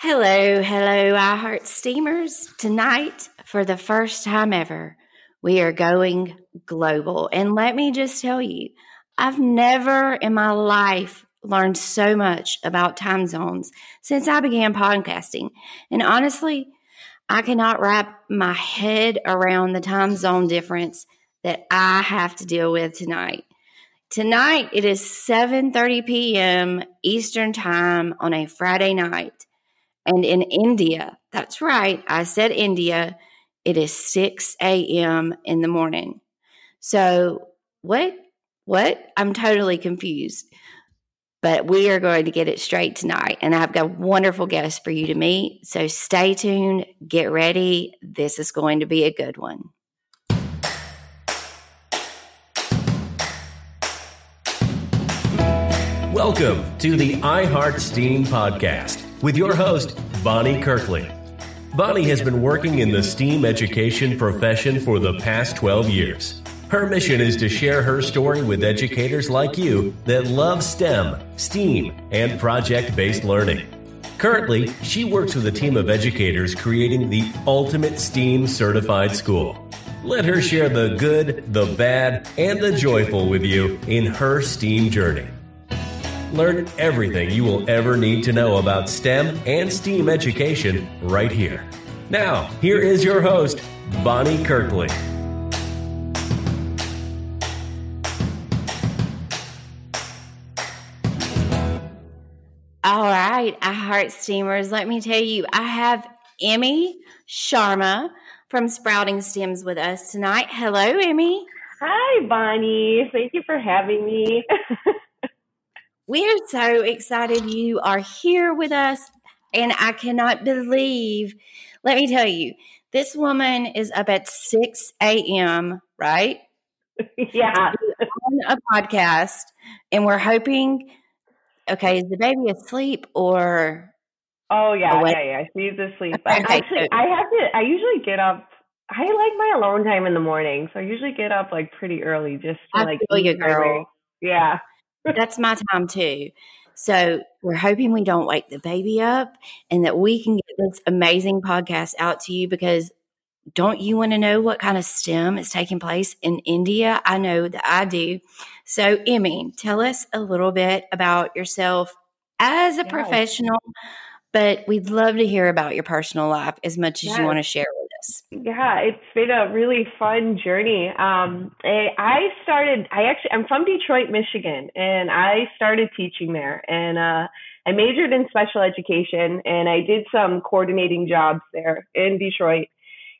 Hello, hello, I Heart Steamers. Tonight, for the first time ever, we are going global. And let me just tell you, I've never in my life learned so much about time zones since I began podcasting. And honestly, I cannot wrap my head around the time zone difference that I have to deal with tonight. Tonight it is 7:30 p.m. Eastern Time on a Friday night. And in India, that's right, I said India, it is 6 a.m. in the morning. So, what? What? I'm totally confused. But we are going to get it straight tonight. And I've got wonderful guest for you to meet. So, stay tuned, get ready. This is going to be a good one. Welcome to the iHeart Steam Podcast with your host, Bonnie Kirkley. Bonnie has been working in the STEAM education profession for the past 12 years. Her mission is to share her story with educators like you that love STEM, STEAM, and project based learning. Currently, she works with a team of educators creating the ultimate STEAM certified school. Let her share the good, the bad, and the joyful with you in her STEAM journey. Learn everything you will ever need to know about STEM and STEAM education right here. Now, here is your host, Bonnie Kirkley. All right, I heart steamers. Let me tell you, I have Emi Sharma from Sprouting Stems with us tonight. Hello, Emi. Hi, Bonnie. Thank you for having me. We are so excited you are here with us. And I cannot believe, let me tell you, this woman is up at 6 a.m., right? Yeah. On a podcast. And we're hoping, okay, is the baby asleep or? Oh, yeah. Awake? Yeah, yeah. She's asleep. I, actually, I have to, I usually get up. I like my alone time in the morning. So I usually get up like pretty early just to I like feel you, girl. Yeah. That's my time too. So we're hoping we don't wake the baby up and that we can get this amazing podcast out to you because don't you want to know what kind of STEM is taking place in India? I know that I do. So, Emi, tell us a little bit about yourself as a Yes. professional, but we'd love to hear about your personal life as much as you want to share with us. Yeah, it's been a really fun journey. Um, I, I started. I actually, I'm from Detroit, Michigan, and I started teaching there. And uh, I majored in special education, and I did some coordinating jobs there in Detroit.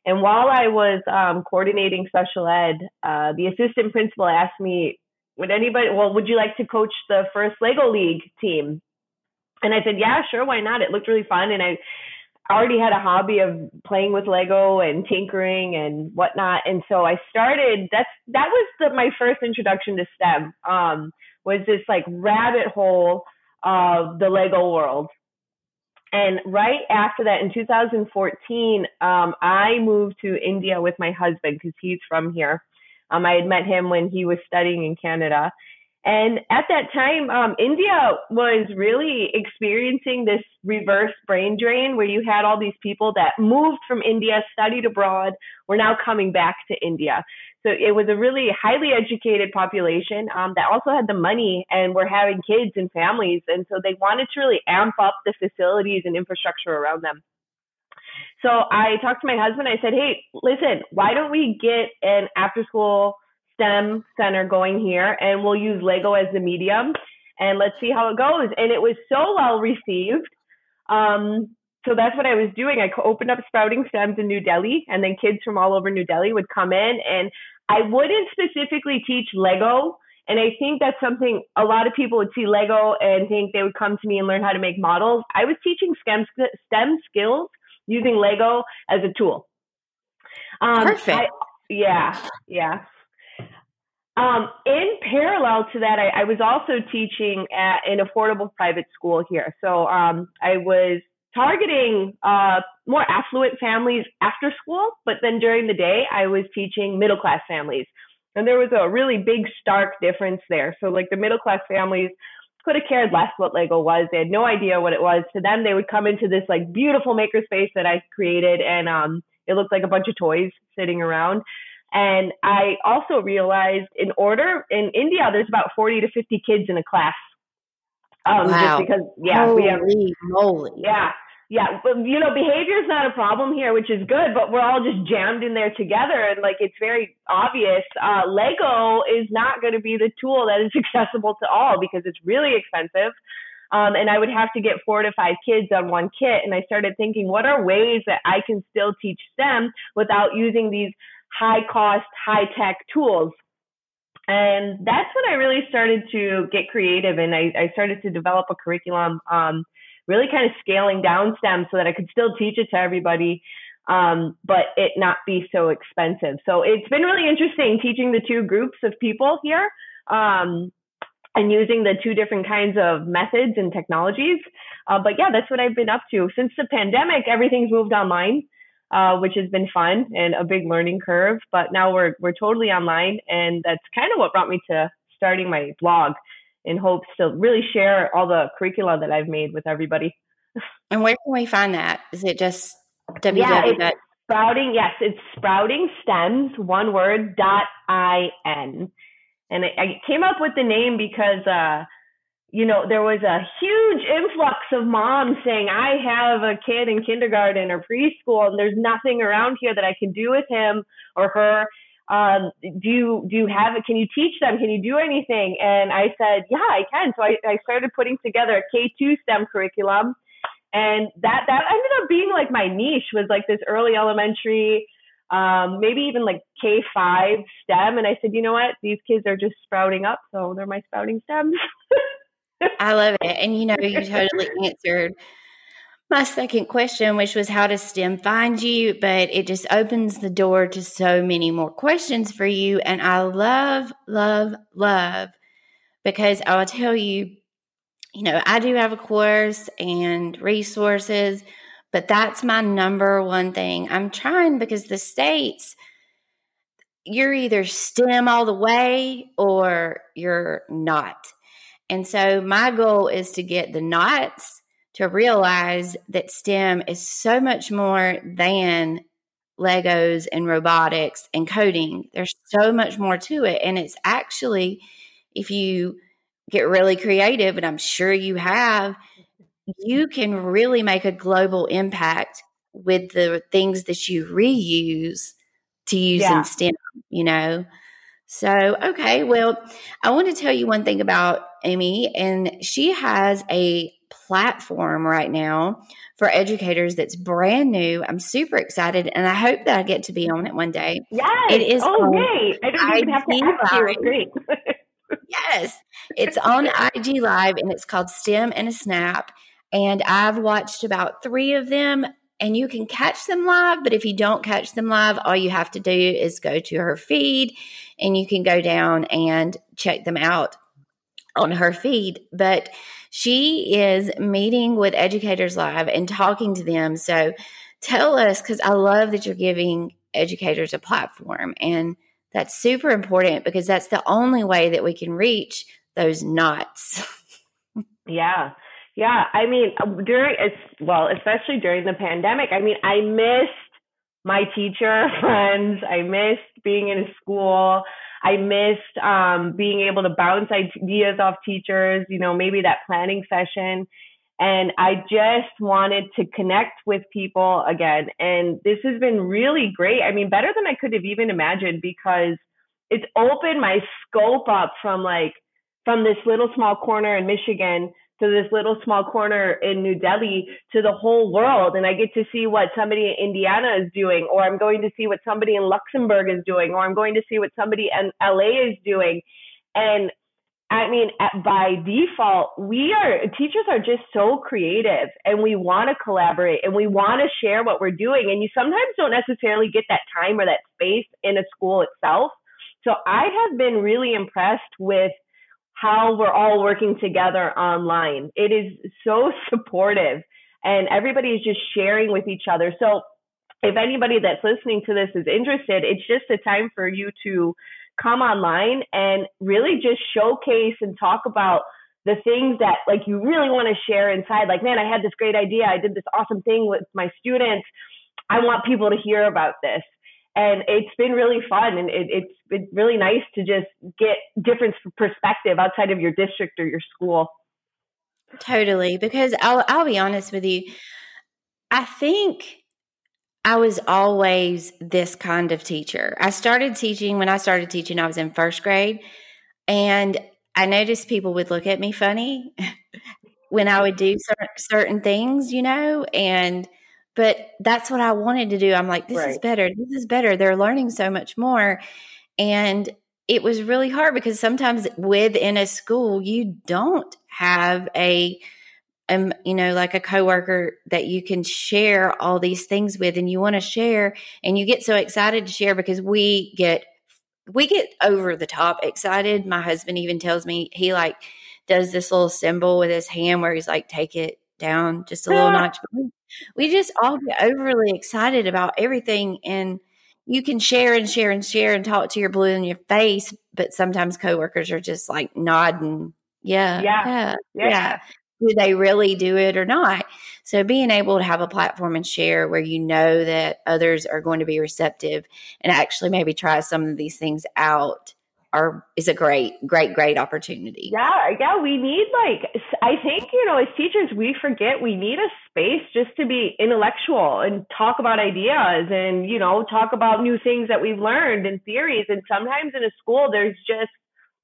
And while I was um, coordinating special ed, uh, the assistant principal asked me, "Would anybody? Well, would you like to coach the first Lego League team?" And I said, "Yeah, sure. Why not? It looked really fun." And I already had a hobby of playing with Lego and tinkering and whatnot. And so I started, that's, that was the, my first introduction to STEM, um, was this like rabbit hole of the Lego world. And right after that, in 2014, um, I moved to India with my husband because he's from here. Um, I had met him when he was studying in Canada. And at that time, um, India was really experiencing this reverse brain drain where you had all these people that moved from India, studied abroad, were now coming back to India. So it was a really highly educated population um, that also had the money and were having kids and families. And so they wanted to really amp up the facilities and infrastructure around them. So I talked to my husband. I said, hey, listen, why don't we get an after school STEM center going here and we'll use Lego as the medium and let's see how it goes. And it was so well received. Um, so that's what I was doing. I opened up Sprouting Stems in New Delhi, and then kids from all over New Delhi would come in. And I wouldn't specifically teach Lego. And I think that's something a lot of people would see Lego and think they would come to me and learn how to make models. I was teaching STEM, STEM skills using Lego as a tool. Um, Perfect. I- yeah, yeah. Um, in parallel to that, I, I was also teaching at an affordable private school here. So um, I was targeting uh, more affluent families after school, but then during the day, I was teaching middle class families. And there was a really big, stark difference there. So, like the middle class families, could have cared less what Lego was. They had no idea what it was. To them, they would come into this like beautiful makerspace that I created, and um, it looked like a bunch of toys sitting around. And I also realized in order in India, there's about 40 to 50 kids in a class. Um, wow. Just because, yeah, Holy we have, moly. yeah, yeah, but you know, behavior is not a problem here, which is good, but we're all just jammed in there together. And like, it's very obvious. Uh, Lego is not going to be the tool that is accessible to all because it's really expensive. Um, and I would have to get four to five kids on one kit. And I started thinking, what are ways that I can still teach STEM without using these high cost, high tech tools? And that's when I really started to get creative and I, I started to develop a curriculum. Um, really kind of scaling down STEM so that I could still teach it to everybody, um, but it not be so expensive. So it's been really interesting teaching the two groups of people here um, and using the two different kinds of methods and technologies. Uh, but yeah, that's what I've been up to since the pandemic. Everything's moved online. Uh, which has been fun and a big learning curve. But now we're we're totally online, and that's kind of what brought me to starting my blog in hopes to really share all the curricula that I've made with everybody. And where can we find that? Is it just www? Yeah, sprouting. Yes, it's sprouting stems. One word. Dot in. And I came up with the name because, uh, you know, there was a huge influx of moms saying, I have a kid in kindergarten or preschool and there's nothing around here that I can do with him or her um, do you do you have it? Can you teach them? Can you do anything? And I said, yeah, I can. So I, I started putting together a K two STEM curriculum, and that that ended up being like my niche was like this early elementary, um, maybe even like K five STEM. And I said, you know what? These kids are just sprouting up, so they're my sprouting stems. I love it, and you know, you totally answered my second question, which was how does STEM find you? But it just opens the door to so many more questions for you. And I love, love, love because I will tell you, you know, I do have a course and resources, but that's my number one thing. I'm trying because the states, you're either STEM all the way or you're not. And so my goal is to get the knots to realize that STEM is so much more than Legos and robotics and coding. There's so much more to it. And it's actually, if you get really creative, and I'm sure you have, you can really make a global impact with the things that you reuse to use yeah. in STEM, you know? So, okay, well, I want to tell you one thing about Amy, and she has a platform right now for educators that's brand new. I'm super excited and I hope that I get to be on it one day. Yes. It is oh, great. I don't even have to ask you. Great. yes. It's on IG Live and it's called STEM and a Snap. And I've watched about three of them and you can catch them live. But if you don't catch them live, all you have to do is go to her feed and you can go down and check them out on her feed. But she is meeting with Educators Live and talking to them. So tell us, because I love that you're giving educators a platform. And that's super important because that's the only way that we can reach those knots. yeah. Yeah. I mean, during, it's well, especially during the pandemic, I mean, I missed my teacher friends. I missed being in a school. I missed um, being able to bounce ideas off teachers, you know, maybe that planning session. And I just wanted to connect with people again. And this has been really great. I mean, better than I could have even imagined because it's opened my scope up from like, from this little small corner in Michigan to this little small corner in New Delhi to the whole world. And I get to see what somebody in Indiana is doing, or I'm going to see what somebody in Luxembourg is doing, or I'm going to see what somebody in LA is doing. And I mean, at, by default, we are teachers are just so creative and we want to collaborate and we want to share what we're doing. And you sometimes don't necessarily get that time or that space in a school itself. So I have been really impressed with how we're all working together online. It is so supportive and everybody is just sharing with each other. So if anybody that's listening to this is interested, it's just a time for you to come online and really just showcase and talk about the things that like you really want to share inside. Like, man, I had this great idea. I did this awesome thing with my students. I want people to hear about this. And it's been really fun and it, it's been really nice to just get different perspective outside of your district or your school. Totally. Because I'll, I'll be honest with you. I think I was always this kind of teacher. I started teaching when I started teaching, I was in first grade. And I noticed people would look at me funny when I would do certain, certain things, you know, and but that's what I wanted to do. I'm like, this right. is better. This is better. They're learning so much more. And it was really hard because sometimes within a school, you don't have a um, you know, like a coworker that you can share all these things with and you want to share and you get so excited to share because we get we get over the top excited. My husband even tells me he like does this little symbol with his hand where he's like, take it down just a little notch. We just all get overly excited about everything and you can share and share and share and talk to your blue in your face, but sometimes coworkers are just like nodding. Yeah. Yeah. Yeah. yeah. yeah do they really do it or not? So being able to have a platform and share where you know that others are going to be receptive and actually maybe try some of these things out are is a great, great, great opportunity. Yeah, yeah. We need like I think, you know, as teachers we forget we need a space just to be intellectual and talk about ideas and, you know, talk about new things that we've learned and theories. And sometimes in a school there's just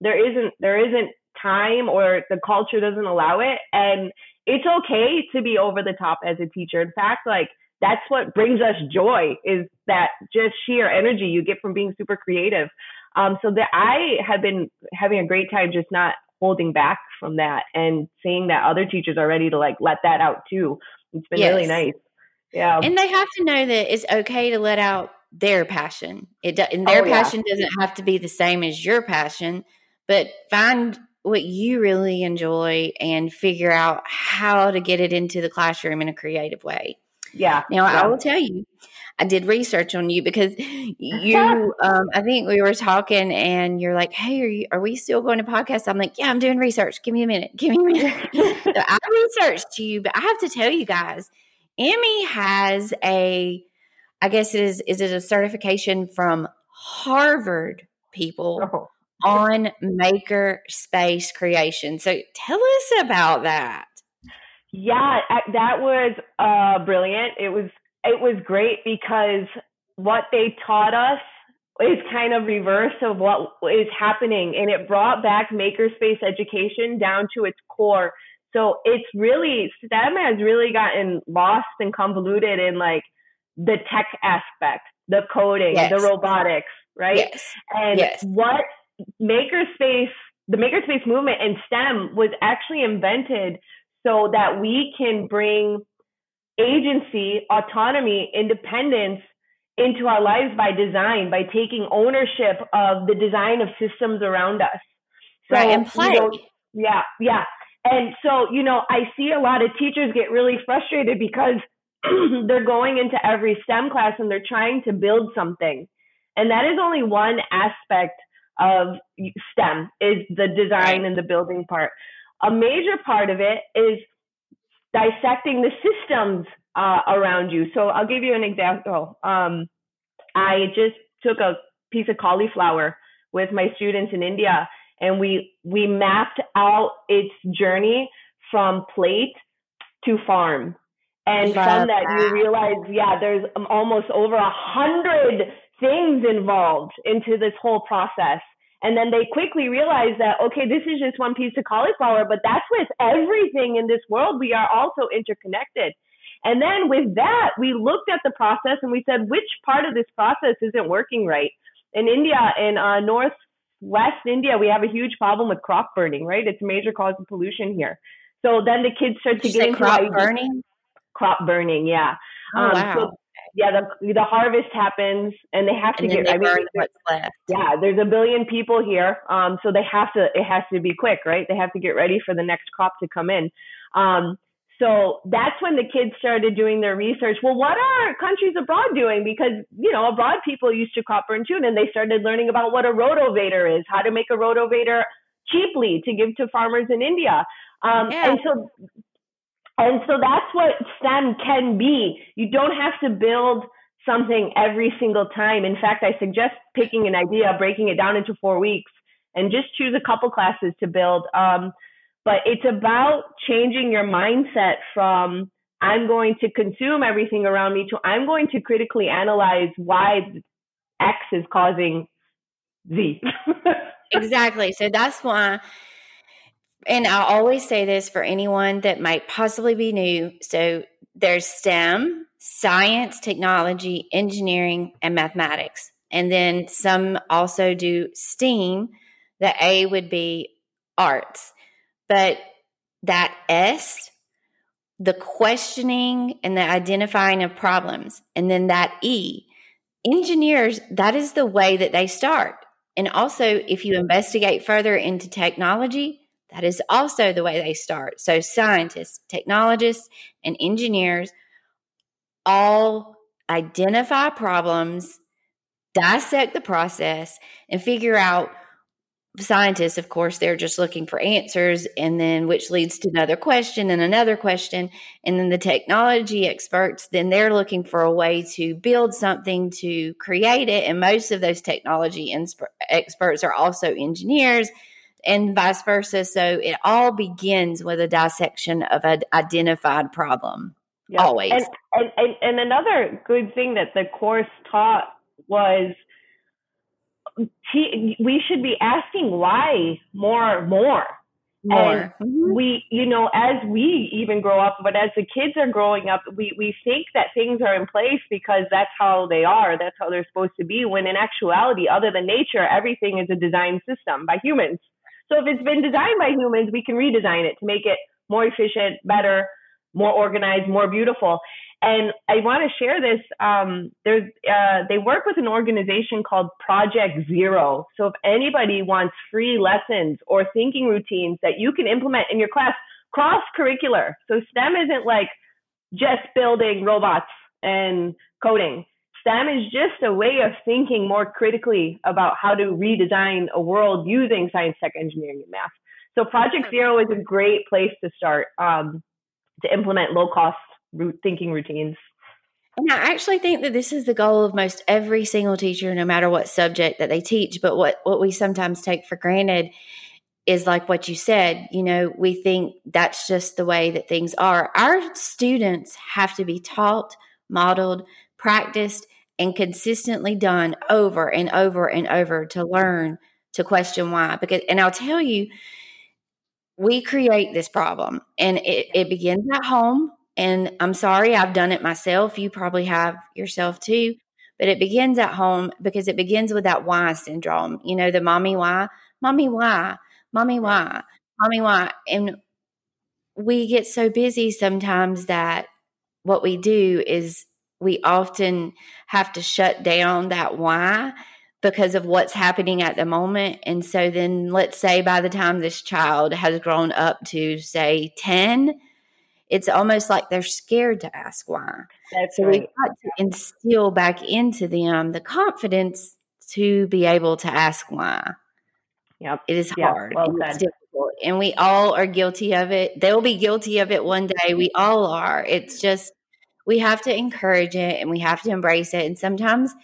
there isn't there isn't time or the culture doesn't allow it. And it's okay to be over the top as a teacher. In fact, like that's what brings us joy is that just sheer energy you get from being super creative. Um, so that I have been having a great time just not holding back from that and seeing that other teachers are ready to like let that out too. It's been yes. really nice. Yeah. And they have to know that it's okay to let out their passion. It and their oh, yeah. passion doesn't have to be the same as your passion, but find what you really enjoy and figure out how to get it into the classroom in a creative way. Yeah. Now, yeah. I will tell you, I did research on you because you, um, I think we were talking and you're like, Hey, are you, are we still going to podcast? I'm like, yeah, I'm doing research. Give me a minute. Give me a minute. so I researched you, but I have to tell you guys, Emi has a, I guess it is, is it a certification from Harvard people oh on maker space creation. So tell us about that. Yeah, that was uh, brilliant. It was it was great because what they taught us is kind of reverse of what is happening, and it brought back makerspace education down to its core. So it's really STEM has really gotten lost and convoluted in like the tech aspect, the coding, yes. the robotics, right? Yes. And yes. what makerspace, the makerspace movement and STEM was actually invented so that we can bring agency, autonomy, independence into our lives by design, by taking ownership of the design of systems around us. So, right, and play. You know, yeah, yeah. And so, you know, I see a lot of teachers get really frustrated because they're going into every STEM class and they're trying to build something. And that is only one aspect of STEM is the design and the building part. A major part of it is dissecting the systems uh, around you. So I'll give you an example. Um, I just took a piece of cauliflower with my students in India, and we we mapped out its journey from plate to farm. And Love from that, that, you realize, yeah, there's almost over a hundred things involved into this whole process. And then they quickly realize that, okay, this is just one piece of cauliflower, but that's with everything in this world. We are also interconnected. And then with that, we looked at the process and we said, which part of this process isn't working right? In India, in uh, northwest India, we have a huge problem with crop burning, right? It's a major cause of pollution here. So then the kids start to get into crop burning. Crop burning, yeah. Oh, um, wow. So yeah, the the harvest happens and they have to get. I mean, what's left. Yeah, there's a billion people here, um, so they have to. It has to be quick, right? They have to get ready for the next crop to come in. Um, so that's when the kids started doing their research. Well, what are countries abroad doing? Because you know, abroad people used to crop and too, and they started learning about what a rotavator is, how to make a rotavator cheaply to give to farmers in India. Um, yeah. And so, and so that's what STEM can be. You don't have to build something every single time. In fact, I suggest picking an idea, breaking it down into four weeks, and just choose a couple classes to build. Um, but it's about changing your mindset from I'm going to consume everything around me to I'm going to critically analyze why X is causing Z. exactly. So that's why, and I always say this for anyone that might possibly be new. So there's STEM, science, technology, engineering, and mathematics. And then some also do STEAM. The A would be arts. But that S, the questioning and the identifying of problems, and then that E, engineers, that is the way that they start. And also, if you investigate further into technology, that is also the way they start. So, scientists, technologists, and engineers all identify problems, dissect the process, and figure out scientists of course they're just looking for answers and then which leads to another question and another question and then the technology experts then they're looking for a way to build something to create it and most of those technology insp- experts are also engineers and vice versa so it all begins with a dissection of an identified problem Yep. Always. And, and, and, and another good thing that the course taught was we should be asking why more, more. More. And mm-hmm. we, you know, as we even grow up, but as the kids are growing up, we, we think that things are in place because that's how they are, that's how they're supposed to be. When in actuality, other than nature, everything is a design system by humans. So if it's been designed by humans, we can redesign it to make it more efficient, better, more organized, more beautiful. And I want to share this. Um, there's, uh, they work with an organization called Project Zero. So if anybody wants free lessons or thinking routines that you can implement in your class, cross curricular. So STEM isn't like just building robots and coding. STEM is just a way of thinking more critically about how to redesign a world using science, tech, engineering, and math. So Project Zero is a great place to start. Um, to implement low cost thinking routines. And I actually think that this is the goal of most every single teacher, no matter what subject that they teach. But what, what we sometimes take for granted is like what you said, you know, we think that's just the way that things are. Our students have to be taught, modeled, practiced, and consistently done over and over and over to learn to question why. Because, and I'll tell you, we create this problem and it, it begins at home. And I'm sorry, I've done it myself. You probably have yourself too. But it begins at home because it begins with that why syndrome. You know, the mommy why, mommy why, mommy why, mommy why. And we get so busy sometimes that what we do is we often have to shut down that why because of what's happening at the moment. And so then let's say by the time this child has grown up to say 10, it's almost like they're scared to ask why. That's so right. we've got to instill back into them the confidence to be able to ask why. Yep. It is hard. Well it's difficult. And we all are guilty of it. They'll be guilty of it one day. We all are. It's just we have to encourage it and we have to embrace it. And sometimes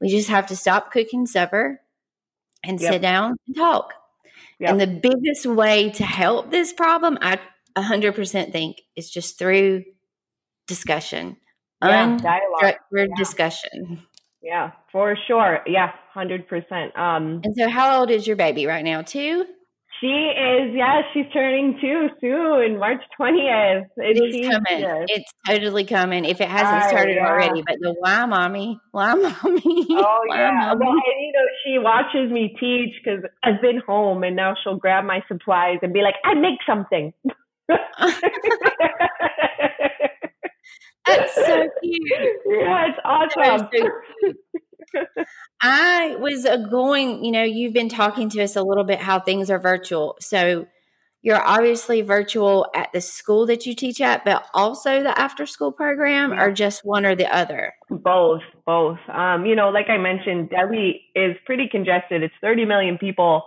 we just have to stop cooking supper and yep. sit down and talk. Yep. And the biggest way to help this problem, I 100% think, is just through discussion, yeah, unstructured yeah. discussion. Yeah, for sure. Yeah, 100%. Um, and so, how old is your baby right now? Two? She is, yeah, she's turning two soon, March 20th. It's coming. Yes. It's totally coming if it hasn't started yeah. already. But the why, mommy? Why, mommy? Oh, why, yeah. Mommy? Well, and, you know, she watches me teach because I've been home and now she'll grab my supplies and be like, I make something. That's so cute. Yeah, it's awesome. I was going, you know, you've been talking to us a little bit how things are virtual. So you're obviously virtual at the school that you teach at, but also the after school program, or just one or the other? Both, both. Um, you know, like I mentioned, Delhi is pretty congested. It's 30 million people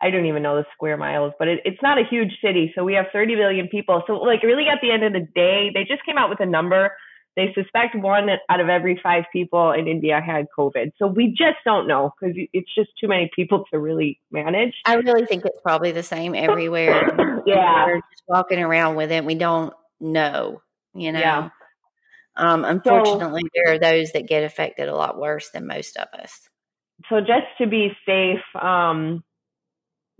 I don't even know the square miles, but it, it's not a huge city. So we have 30 million people. So like really at the end of the day, they just came out with a number. They suspect one out of every five people in India had COVID. So we just don't know because it's just too many people to really manage. I really think it's probably the same everywhere. yeah. We're just walking around with it. We don't know, you know. Yeah. Um, unfortunately, so, there are those that get affected a lot worse than most of us. So just to be safe, um,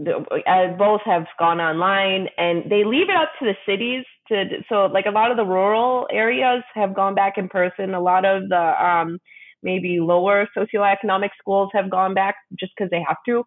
uh, both have gone online and they leave it up to the cities to so like a lot of the rural areas have gone back in person. A lot of the um, maybe lower socioeconomic schools have gone back just because they have to.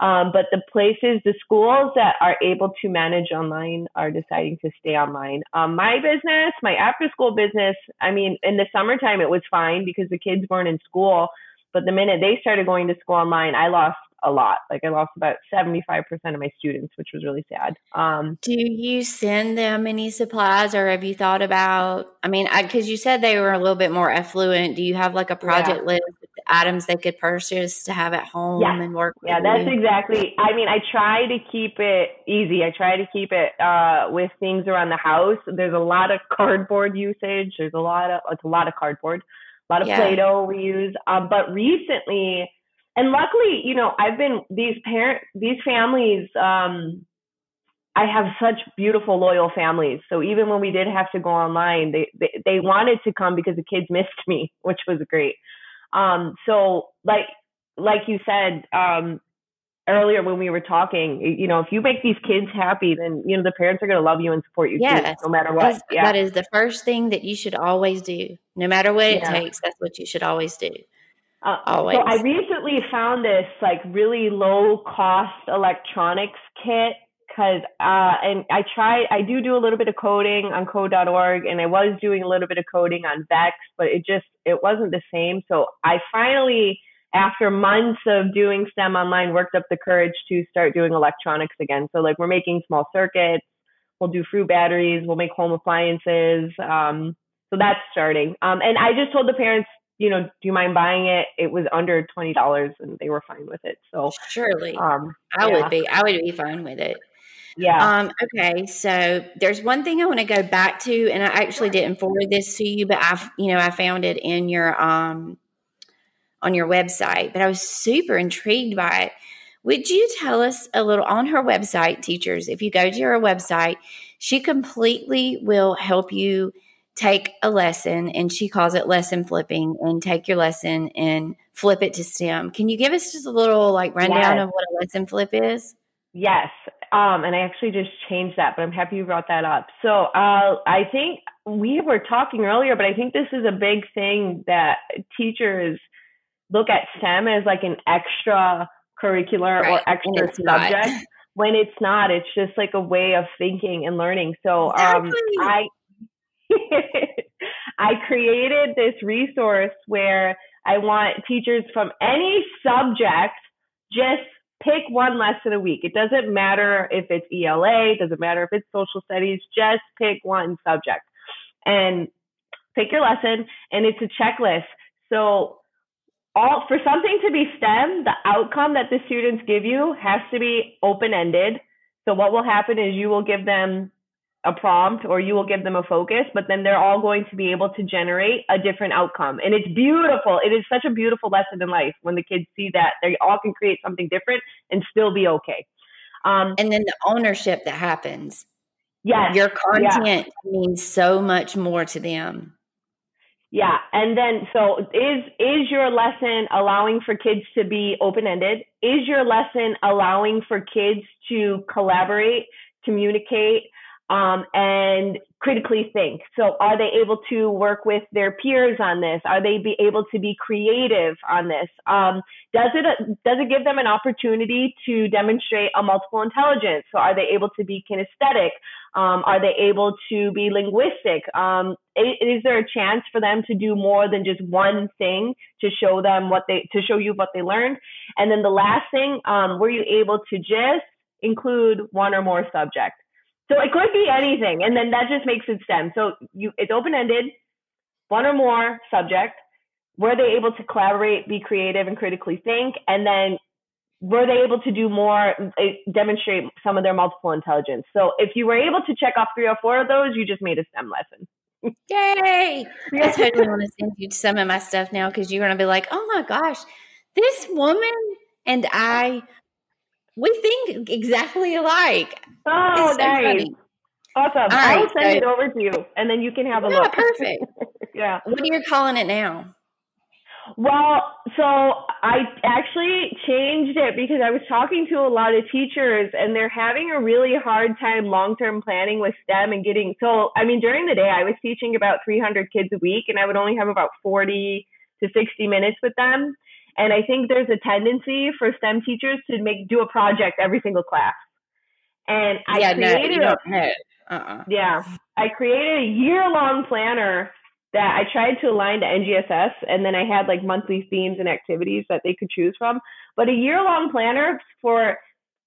Um, but the places the schools that are able to manage online are deciding to stay online. Um, my business my after school business i mean in the summertime it was fine because the kids weren't in school but the minute they started going to school online i lost a lot. Like I lost about 75% of my students, which was really sad. Um, Do you send them any supplies or have you thought about, I mean, because you said they were a little bit more affluent. Do you have like a project yeah. list items they could purchase to have at home yeah. and work Yeah, that's you? exactly. I mean, I try to keep it easy. I try to keep it uh, with things around the house. There's a lot of cardboard usage. There's a lot of, it's a lot of cardboard. A lot of yeah. Play-Doh we use. Um, but recently, and luckily, you know, I've been these parent these families. Um, I have such beautiful, loyal families. So even when we did have to go online, they they, they wanted to come because the kids missed me, which was great. Um, so like like you said um, earlier when we were talking, you know, if you make these kids happy, then you know the parents are going to love you and support you yes, too, no matter what. Yeah. That is the first thing that you should always do, no matter what it takes. That's what you should always do. Uh, Always. So I recently found this like really low cost electronics kit because uh, and I tried I do do a little bit of coding on code.org and I was doing a little bit of coding on Vex, but it just it wasn't the same. So I finally after months of doing STEM online worked up the courage to start doing electronics again. So like we're making small circuits, we'll do fruit batteries, we'll make home appliances. Um, so that's starting. Um, and I just told the parents you know, do you mind buying it? It was under twenty dollars, and they were fine with it. So surely, um, I yeah. would be. I would be fine with it. Yeah. Um, okay. So there's one thing I want to go back to, and I actually didn't forward this to you, but I've, you know, I found it in your um on your website. But I was super intrigued by it. Would you tell us a little on her website, teachers? If you go to her website, she completely will help you take a lesson and she calls it lesson flipping and take your lesson and flip it to STEM. Can you give us just a little like rundown yes. of what a lesson flip is? Yes. Um, and I actually just changed that, but I'm happy you brought that up. So uh, I think we were talking earlier, but I think this is a big thing that teachers look at STEM as like an extra curricular right. or extra subject. Not. When it's not, it's just like a way of thinking and learning. So um, I I created this resource where I want teachers from any subject just pick one lesson a week. It doesn't matter if it's ELA, it doesn't matter if it's social studies, just pick one subject and pick your lesson and it's a checklist. So all for something to be STEM, the outcome that the students give you has to be open-ended. So what will happen is you will give them a prompt or you will give them a focus, but then they're all going to be able to generate a different outcome. And it's beautiful. It is such a beautiful lesson in life when the kids see that they all can create something different and still be okay. Um, and then the ownership that happens. Yes. Your content means so much more to them. Yeah, and then so is is your lesson allowing for kids to be open-ended? Is your lesson allowing for kids to collaborate, communicate, um, and critically think. So, are they able to work with their peers on this? Are they be able to be creative on this? Um, does it does it give them an opportunity to demonstrate a multiple intelligence? So, are they able to be kinesthetic? Um, are they able to be linguistic? Um, is, is there a chance for them to do more than just one thing to show them what they to show you what they learned? And then the last thing, um, were you able to just include one or more subjects? So it could be anything, and then that just makes it STEM. So you, it's open ended, one or more subject. Were they able to collaborate, be creative, and critically think? And then were they able to do more, eh, demonstrate some of their multiple intelligence? So if you were able to check off three or four of those, you just made a STEM lesson. Yay! I totally want to send you some of my stuff now because you're going to be like, oh my gosh, this woman and I, we think exactly alike. Oh, so nice. Funny. Awesome. All I'll right, send so, it over to you and then you can have a yeah, look. Perfect. yeah. What are you calling it now? Well, so I actually changed it because I was talking to a lot of teachers and they're having a really hard time long term planning with STEM and getting. So, I mean, during the day, I was teaching about 300 kids a week and I would only have about 40 to 60 minutes with them. And I think there's a tendency for STEM teachers to make do a project every single class. And I yeah, created no, a, uh-uh. yeah, I created a year long planner that I tried to align to NGSS and then I had like monthly themes and activities that they could choose from. But a year long planner for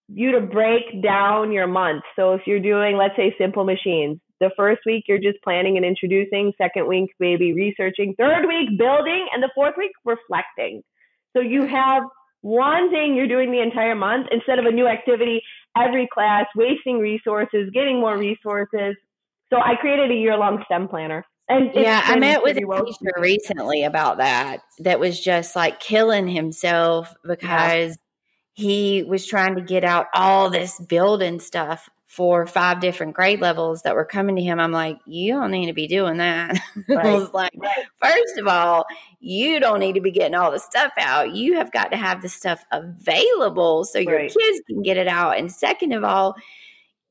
you to break down your month. So if you're doing, let's say, simple machines, the first week you're just planning and introducing, second week, maybe researching, third week, building, and the fourth week, reflecting. So you have one thing you're doing the entire month instead of a new activity every class, wasting resources, getting more resources. So I created a year long STEM planner. And yeah, I met with a well teacher recently about that. That was just like killing himself because yeah. he was trying to get out all this building stuff for five different grade levels that were coming to him. I'm like, you don't need to be doing that. Right. I was like, first of all, you don't need to be getting all the stuff out. You have got to have the stuff available so your right. kids can get it out. And second of all,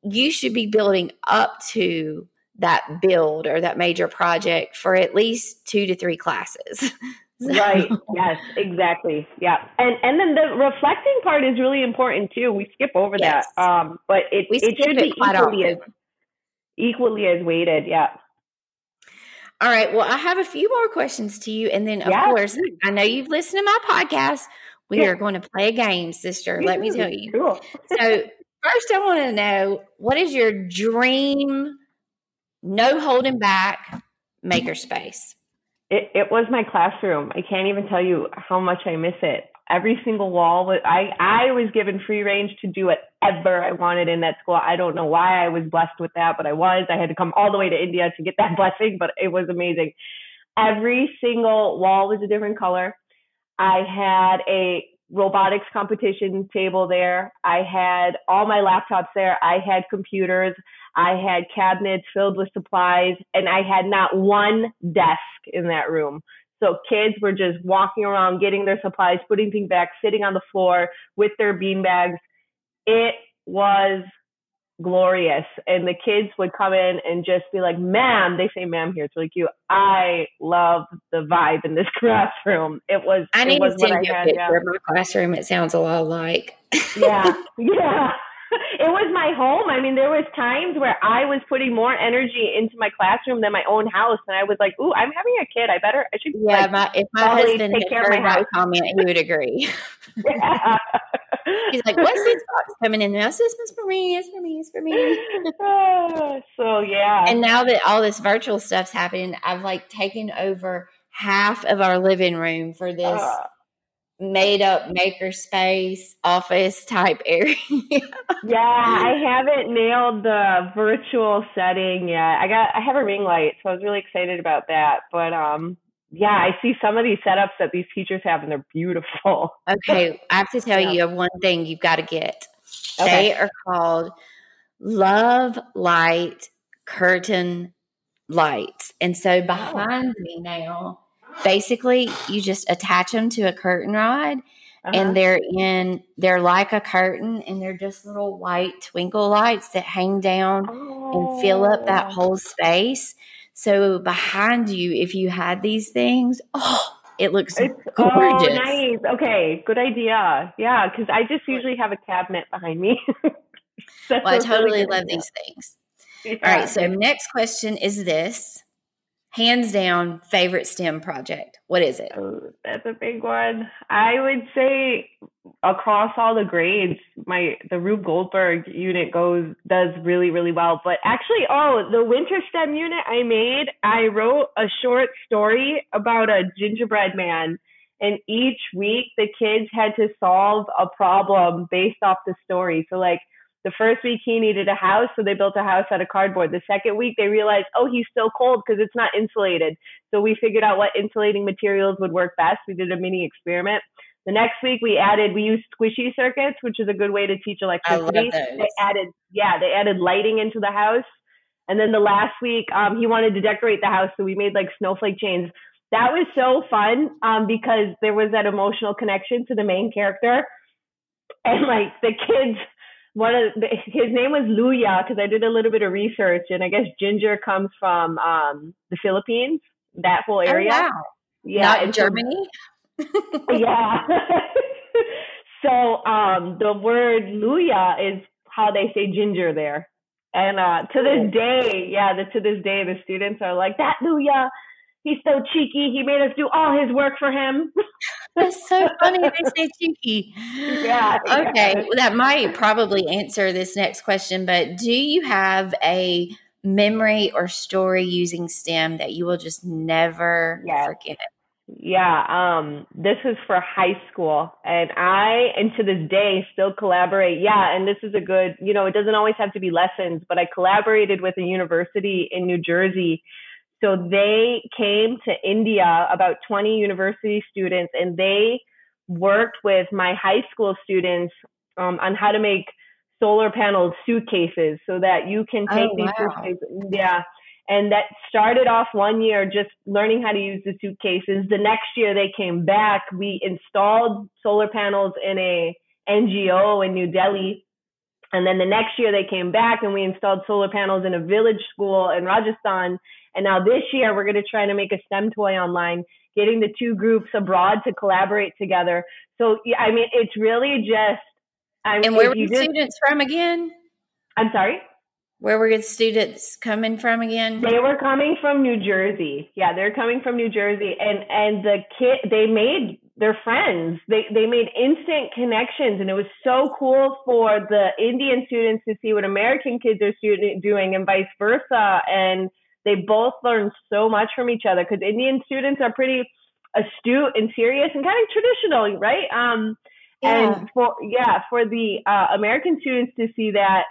you should be building up to that build or that major project for at least two to three classes. So. Right. Yes. Exactly. Yeah. And and then the reflecting part is really important too. We skip over yes. that, um, but it we it should be equally as equally as weighted. Yeah. All right. Well, I have a few more questions to you, and then of course, I know you've listened to my podcast. We yeah. are going to play a game, sister. Let me tell you. Cool. so first, I want to know what is your dream no holding back makerspace. It, it was my classroom. I can't even tell you how much I miss it. Every single wall was, I, I was given free range to do whatever I wanted in that school. I don't know why I was blessed with that, but I was. I had to come all the way to India to get that blessing, but it was amazing. Every single wall was a different color. I had a robotics competition table there. I had all my laptops there. I had computers. I had cabinets filled with supplies and I had not one desk in that room. So kids were just walking around, getting their supplies, putting things back, sitting on the floor with their bean bags. It was glorious. And the kids would come in and just be like, ma'am, they say ma'am here. It's really cute. I love the vibe in this classroom. It was, I need to send you a picture of my classroom. It sounds a lot like. yeah. Yeah. it was my home. I mean, there was times where I was putting more energy into my classroom than my own house, and I was like, "Ooh, I'm having a kid. I better. I should." Yeah, like, my, if my husband take care of my house. comment, he would agree. yeah. He's like, "What's this box coming in? This is for me. It's for me. It's for me." so yeah. And now that all this virtual stuff's happening, I've like taken over half of our living room for this. Uh made up makerspace office type area. yeah, I haven't nailed the virtual setting yet. I got I have a ring light, so I was really excited about that. But um yeah, I see some of these setups that these teachers have and they're beautiful. okay, I have to tell yeah. you one thing you've got to get. Okay. They are called Love Light Curtain Lights. And so oh. behind oh. me now basically you just attach them to a curtain rod uh-huh. and they're in they're like a curtain and they're just little white twinkle lights that hang down oh. and fill up that oh. whole space so behind you if you had these things oh it looks it's, oh, gorgeous. Oh, nice. Okay, good idea. Yeah, because I just usually have a cabinet behind me. well, I totally love idea. these things. Yeah. All right, so next question is this hands down favorite STEM project? What is it? Oh, that's a big one. I would say across all the grades, my the Rube Goldberg unit goes does really really well. But actually, oh, the winter STEM unit I made, I wrote a short story about a gingerbread man. And each week the kids had to solve a problem based off the story. So like the first week he needed a house, so they built a house out of cardboard. The second week they realized, oh, he's still cold because it's not insulated. So we figured out what insulating materials would work best. We did a mini experiment. The next week we added we used squishy circuits, which is a good way to teach electricity. They added yeah, they added lighting into the house. And then the last week, um, he wanted to decorate the house, so we made like snowflake chains. That was so fun um, because there was that emotional connection to the main character, and like the kids. One of the, his name was Luya because I did a little bit of research, and I guess ginger comes from um, the Philippines, that whole oh, area. Oh, wow. Yeah, Not in Germany. yeah. so um, the word Luya is how they say ginger there. And uh, to this day, yeah, the, to this day, the students are like, that Luya, he's so cheeky. He made us do all his work for him. That's so funny they say cheeky. Yeah. Okay. Yeah. Well, that might probably answer this next question, but do you have a memory or story using STEM that you will just never yes. forget? Yeah, um, this is for high school, and I, and to this day, still collaborate. Yeah, and this is a good, you know, it doesn't always have to be lessons, but I collaborated with a university in New Jersey. So they came to India, about 20 university students, and they worked with my high school students um, on how to make solar panel suitcases so that you can take oh, these wow. suitcases. Yeah and that started off one year just learning how to use the suitcases. The next year they came back. We installed solar panels in a NGO in New Delhi. And then the next year they came back and we installed solar panels in a village school in Rajasthan. And now this year we're going to try to make a STEM toy online, getting the two groups abroad to collaborate together. So, yeah, I mean, it's really just. I mean, and where were the students from again? I'm sorry? Where were the students coming from again? They were coming from New Jersey. Yeah, they're coming from New Jersey, and and the kid they made their friends. They they made instant connections, and it was so cool for the Indian students to see what American kids are student doing, and vice versa. And they both learned so much from each other because Indian students are pretty astute and serious and kind of traditional, right? Um, yeah. and for yeah, for the uh, American students to see that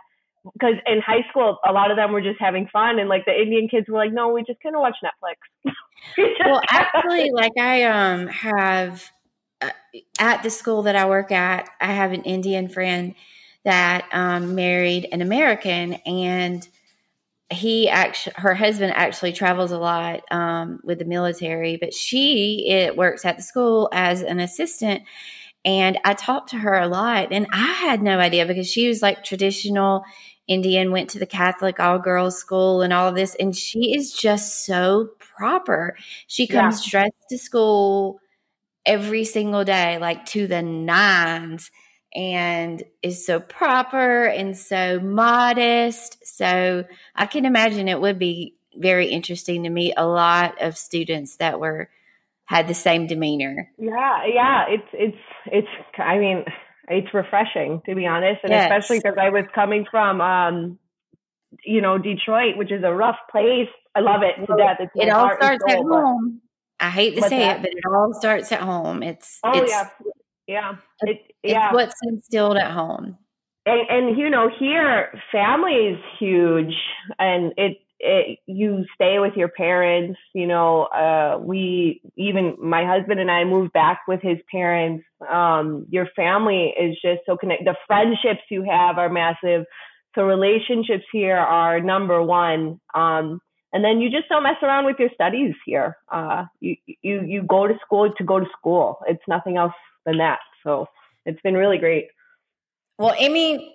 because in high school, a lot of them were just having fun, and like the Indian kids were like, "No, we just kind of watch Netflix." well, actually, like I um have uh, at the school that I work at, I have an Indian friend that um, married an American, and he actually her husband actually travels a lot um, with the military, but she it works at the school as an assistant. And I talked to her a lot, and I had no idea because she was like traditional Indian, went to the Catholic all girls school and all of this. And she is just so proper. She comes yeah. dressed to school every single day, like to the nines, and is so proper and so modest. So I can imagine it would be very interesting to meet a lot of students that were had the same demeanor. Yeah, yeah, it's it's it's I mean it's refreshing to be honest, and yes. especially because I was coming from, um, you know, Detroit, which is a rough place. I love it to death. It's it all starts soul, at home. I hate to say that? it, but it all starts at home. It's oh it's, yeah, yeah, it, yeah. It's what's instilled at home. And, and you know, here family is huge, and it it, you stay with your parents. You know, uh, we even my husband and I moved back with his parents. Um, your family is just so connected. The friendships you have are massive. So relationships here are number one. Um, and then you just don't mess around with your studies here. Uh, you you you go to school to go to school. It's nothing else than that. So it's been really great. Well, Emi,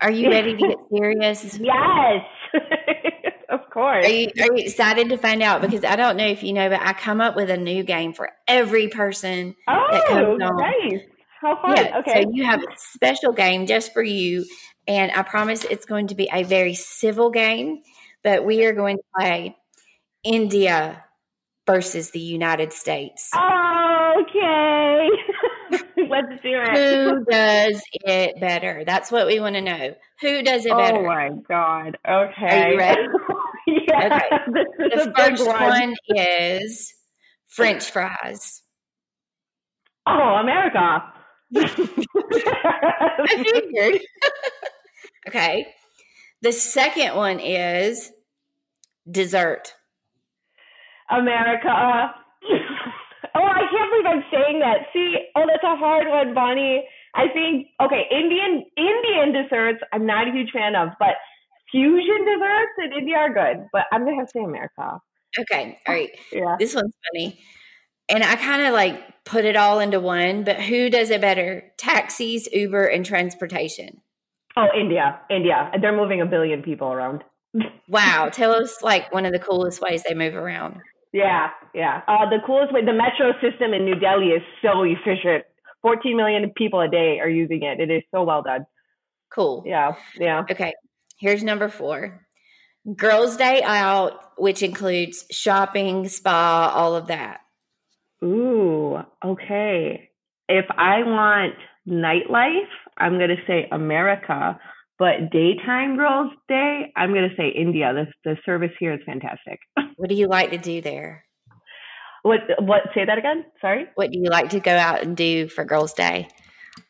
are you ready to get serious? yes. of course. Are you, are you excited to find out? Because I don't know if you know, but I come up with a new game for every person oh, that comes on. Nice. How fun. Yeah, okay. So you have a special game just for you. And I promise it's going to be a very civil game, but we are going to play India versus the United States. Oh, okay. Let's do it. Who does it better? That's what we want to know. Who does it oh better? Oh my God. Okay. Are you ready? yeah. Okay. The first one. one is French fries. Oh, America. I figured. okay. The second one is dessert. America. oh, I can't believe I'm saying that. See, oh, that's a hard one, Bonnie. I think okay, Indian Indian desserts I'm not a huge fan of, but fusion desserts in India are good. But I'm gonna have to say America. Okay, all right. Yeah. This one's funny. And I kind of like put it all into one, but who does it better? Taxis, Uber, and transportation. Oh, India, India. They're moving a billion people around. Wow. Tell us like one of the coolest ways they move around. Yeah, yeah. Uh, the coolest way, the metro system in New Delhi is so efficient. 14 million people a day are using it. It is so well done. Cool. Yeah, yeah. Okay. Here's number four Girls' Day Out, which includes shopping, spa, all of that. Ooh, okay. If I want nightlife, I'm going to say America. But daytime girls' day, I'm going to say India. The, the service here is fantastic. What do you like to do there? What? What? Say that again. Sorry. What do you like to go out and do for Girls' Day?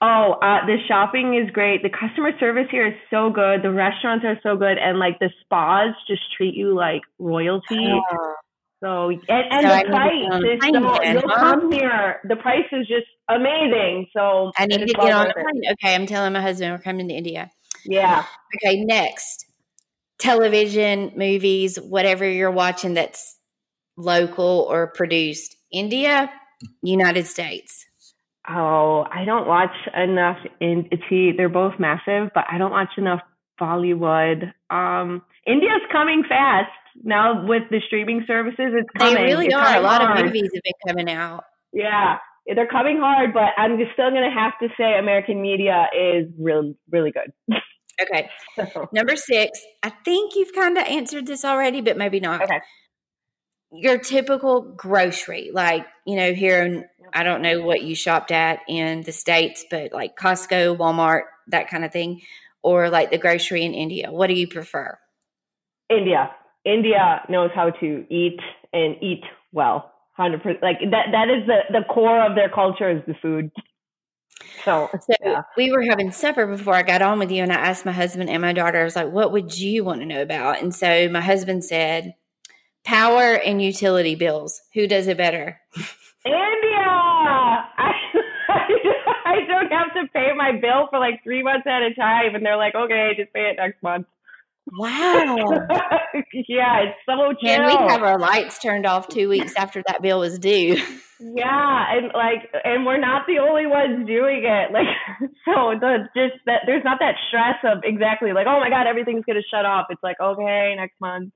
Oh, uh, the shopping is great. The customer service here is so good. The restaurants are so good, and like the spas just treat you like royalty. Oh, So and, and So the to price is so you'll huh? come here. The price is just amazing. So I need to get on the plane. Okay, I'm telling my husband we're coming to India. Yeah. Okay, next. Television, movies, whatever you're watching that's local or produced. India, United States. Oh, I don't watch enough in see they're both massive, but I don't watch enough Bollywood. Um India's coming fast. Now with the streaming services, it's coming. They really It's are. A lot hard. of movies have been coming out. Yeah. They're coming hard, but I'm just still gonna have to say American media is really really good. Okay. So, Number six, I think you've kind of answered this already, but maybe not. Okay. Your typical grocery, like, you know, here in, I don't know what you shopped at in the States, but like Costco, Walmart, that kind of thing, or like the grocery in India. What do you prefer? India. India knows how to eat and eat well. Hundred percent. Like that. That is the the core of their culture is the food. So, So yeah. we were having supper before I got on with you, and I asked my husband and my daughter, I was like, what would you want to know about? And so my husband said, power and utility bills. Who does it better? India. I, I don't have to pay my bill for like three months at a time, and they're like, okay, just pay it next month. Wow. yeah, it's so chill. And we have our lights turned off two weeks after that bill was due. Yeah, and like, and we're not the only ones doing it. Like, so the just that there's not that stress of exactly like, oh my god, everything's gonna shut off. It's like, okay, next month.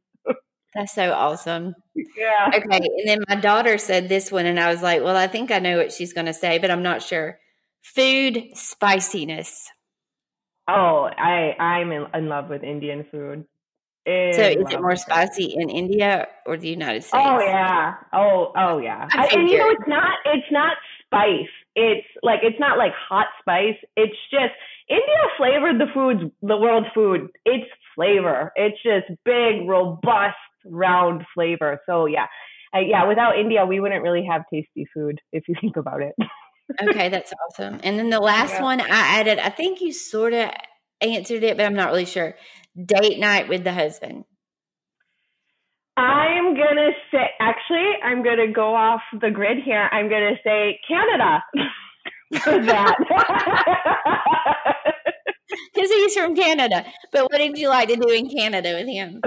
That's so awesome. Yeah. Okay. And then my daughter said this one, and I was like, well, I think I know what she's going to say, but I'm not sure. Food spiciness. Oh, I I'm in, in love with Indian food. In So is it more spicy in India or the United States? Oh yeah. Oh oh yeah. I I, and you know, it's not it's not spice. It's like it's not like hot spice. It's just India flavored the foods, the world's food. It's flavor. It's just big, robust, round flavor. So yeah, uh, yeah. Without India, we wouldn't really have tasty food if you think about it. Okay, that's awesome. And then the last Yeah. one I added, I think you sort of answered it, but I'm not really sure. Date night with the husband. I'm gonna say actually, I'm gonna go off the grid here. I'm gonna say Canada. For that. Because he's from Canada. But what did you like to do in Canada with him?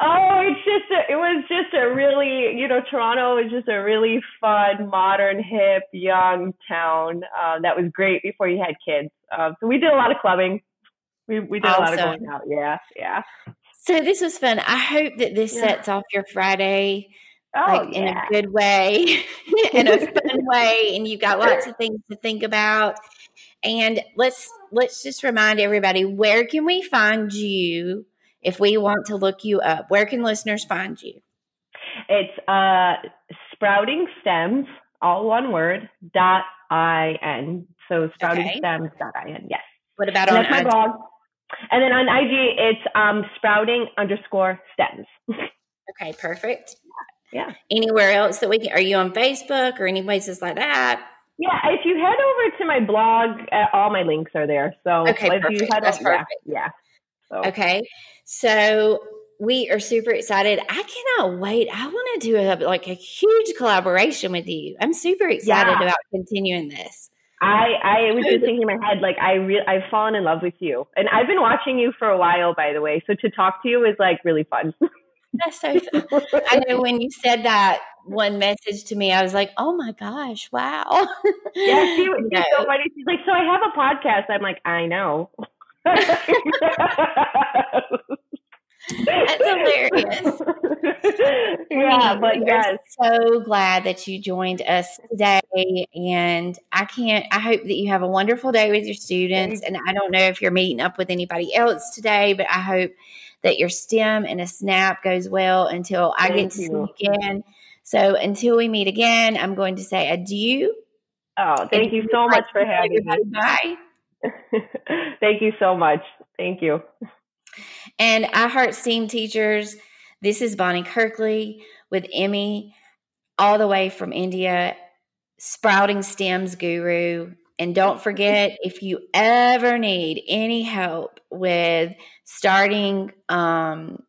Oh, it's just a, it was just a really you know Toronto is just a really fun, modern, hip, young town um, that was great before you had kids. Um, so we did a lot of clubbing. We we did a lot of going out. Yeah, yeah. So this was fun. I hope that this Yeah. sets off your Friday Oh like in yeah. a good way, in a fun way, and you've got lots of things to think about. And let's let's just remind everybody where can we find you if we want to look you up? Where can listeners find you? It's uh sprouting stems, all one word. Dot i n. So sprouting Okay. stems. Dot i n. Yes. What about And on that's my IG? blog. And then on IG, it's um sprouting underscore stems. Okay, perfect. Yeah. Anywhere else that we can? Are you on Facebook or any places like that? Yeah, if you head over to my blog, uh, all my links are there. So Okay, if you head That's over, yeah, yeah. So, Okay. So we are super excited. I cannot wait. I want to do a, like a huge collaboration with you. I'm super excited Yeah. about continuing this. I I was just thinking in my head, like I re- I've fallen in love with you, and I've been watching you for a while, by the way. So to talk to you is like really fun. That's so fun. I know when you said that one message to me, I was like, oh my gosh, wow. Yeah, she was No. so funny. She's like, "So I have a podcast." I'm like, "I know." That's hilarious. yeah, but yes, so glad that you joined us today. And I can't, I hope that you have a wonderful day with your students. And I don't know if you're meeting up with anybody else today, but I hope that your STEM and a SNAP goes well until I get to you. see you again. So until we meet again, I'm going to say adieu. oh, thank you so much for having me. Bye. Thank you so much. Thank you. And I Heart STEAM teachers, this is Bonnie Kirkley with Emi, all the way from India, Sprouting Stems Guru. And don't forget, if you ever need any help with starting um,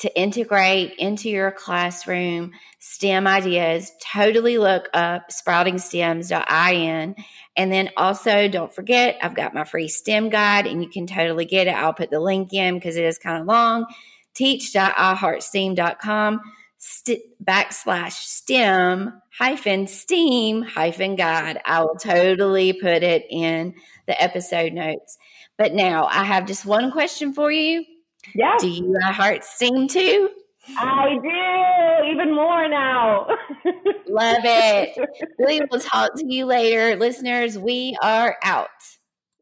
to integrate into your classroom STEM ideas, totally look up sproutingstems.in. And then also, don't forget, I've got my free STEM guide, and you can totally get it. I'll put the link in because it is kind of long. Teach.iheartsteam.com st- backslash STEM hyphen STEAM hyphen guide. I will totally put it in the episode notes. But now I have just one question for you. Yeah, Do you I heart STEAM too? I do. Even more now. Love it. We will talk to you later. Listeners, we are out.